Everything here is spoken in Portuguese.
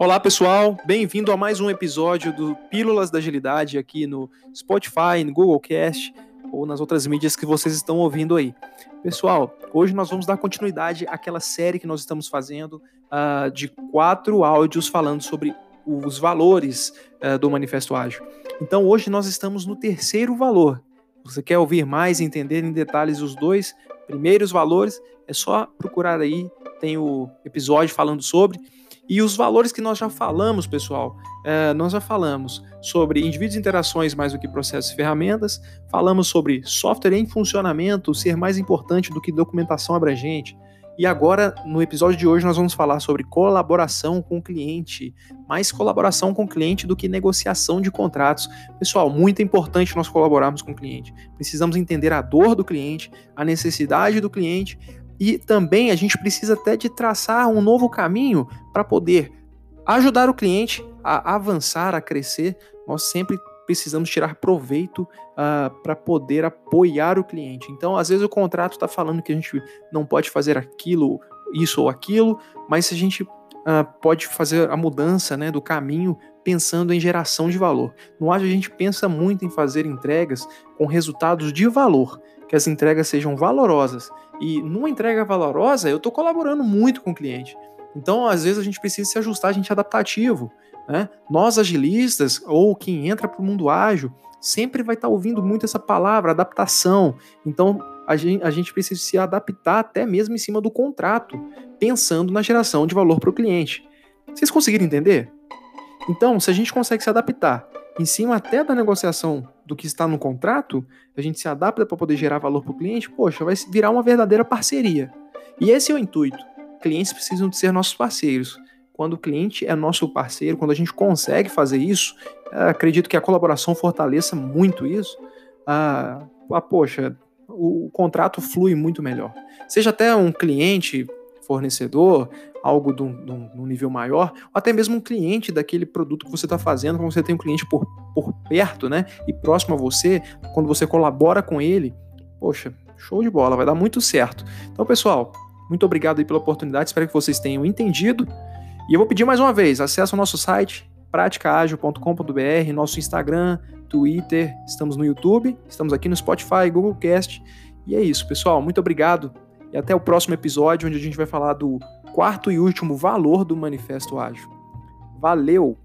Olá, pessoal. Bem-vindo a mais um episódio do Pílulas da Agilidade aqui no Spotify, no Google Cast ou nas outras mídias que vocês estão ouvindo aí. Pessoal, hoje nós vamos dar continuidade àquela série que nós estamos fazendo uh, de quatro áudios falando sobre os valores uh, do Manifesto Ágil. Então, hoje nós estamos no terceiro valor. Você quer ouvir mais e entender em detalhes os dois primeiros valores? É só procurar aí, tem o episódio falando sobre. E os valores que nós já falamos, pessoal, é, nós já falamos sobre indivíduos e interações mais do que processos e ferramentas, falamos sobre software em funcionamento ser mais importante do que documentação abrangente. E agora, no episódio de hoje, nós vamos falar sobre colaboração com o cliente. Mais colaboração com o cliente do que negociação de contratos. Pessoal, muito importante nós colaborarmos com o cliente. Precisamos entender a dor do cliente, a necessidade do cliente e também a gente precisa até de traçar um novo caminho para poder ajudar o cliente a avançar, a crescer. Nós sempre precisamos tirar proveito uh, ah, para poder apoiar o cliente. Então, às vezes o contrato está falando que a gente não pode fazer aquilo, isso ou aquilo, mas se a gente uh, pode fazer a mudança né, do caminho pensando em geração de valor. No ágil a gente pensa muito em fazer entregas com resultados de valor, que as entregas sejam valorosas. E numa entrega valorosa, eu estou colaborando muito com o cliente. Então, às vezes, a gente precisa se ajustar, a gente é adaptativo. Né? Nós, agilistas, ou quem entra para o mundo ágil, sempre vai estar tá ouvindo muito essa palavra, adaptação. Então, a gente, a gente precisa se adaptar até mesmo em cima do contrato, pensando na geração de valor para o cliente. Vocês conseguiram entender? Então, se a gente consegue se adaptar em cima até da negociação do que está no contrato, a gente se adapta para poder gerar valor para o cliente, poxa, vai virar uma verdadeira parceria. E esse é o intuito. Clientes precisam de ser nossos parceiros. Quando o cliente é nosso parceiro, quando a gente consegue fazer isso, acredito que a colaboração fortaleça muito isso. Ah, ah, poxa, o, o contrato flui muito melhor. Seja até um cliente fornecedor, algo de um, nível maior, ou até mesmo um cliente daquele produto que você está fazendo, quando você tem um cliente por, por perto, né, e próximo a você, quando você colabora com ele, poxa, show de bola, vai dar muito certo. Então, pessoal, muito obrigado aí pela oportunidade, espero que vocês tenham entendido. E eu vou pedir mais uma vez, acesse o nosso site, praticaagil.com.br, nosso Instagram, Twitter, estamos no YouTube, estamos aqui no Spotify, Google Cast. E é isso, pessoal. Muito obrigado e até o próximo episódio, onde a gente vai falar do quarto e último valor do Manifesto Ágil. Valeu!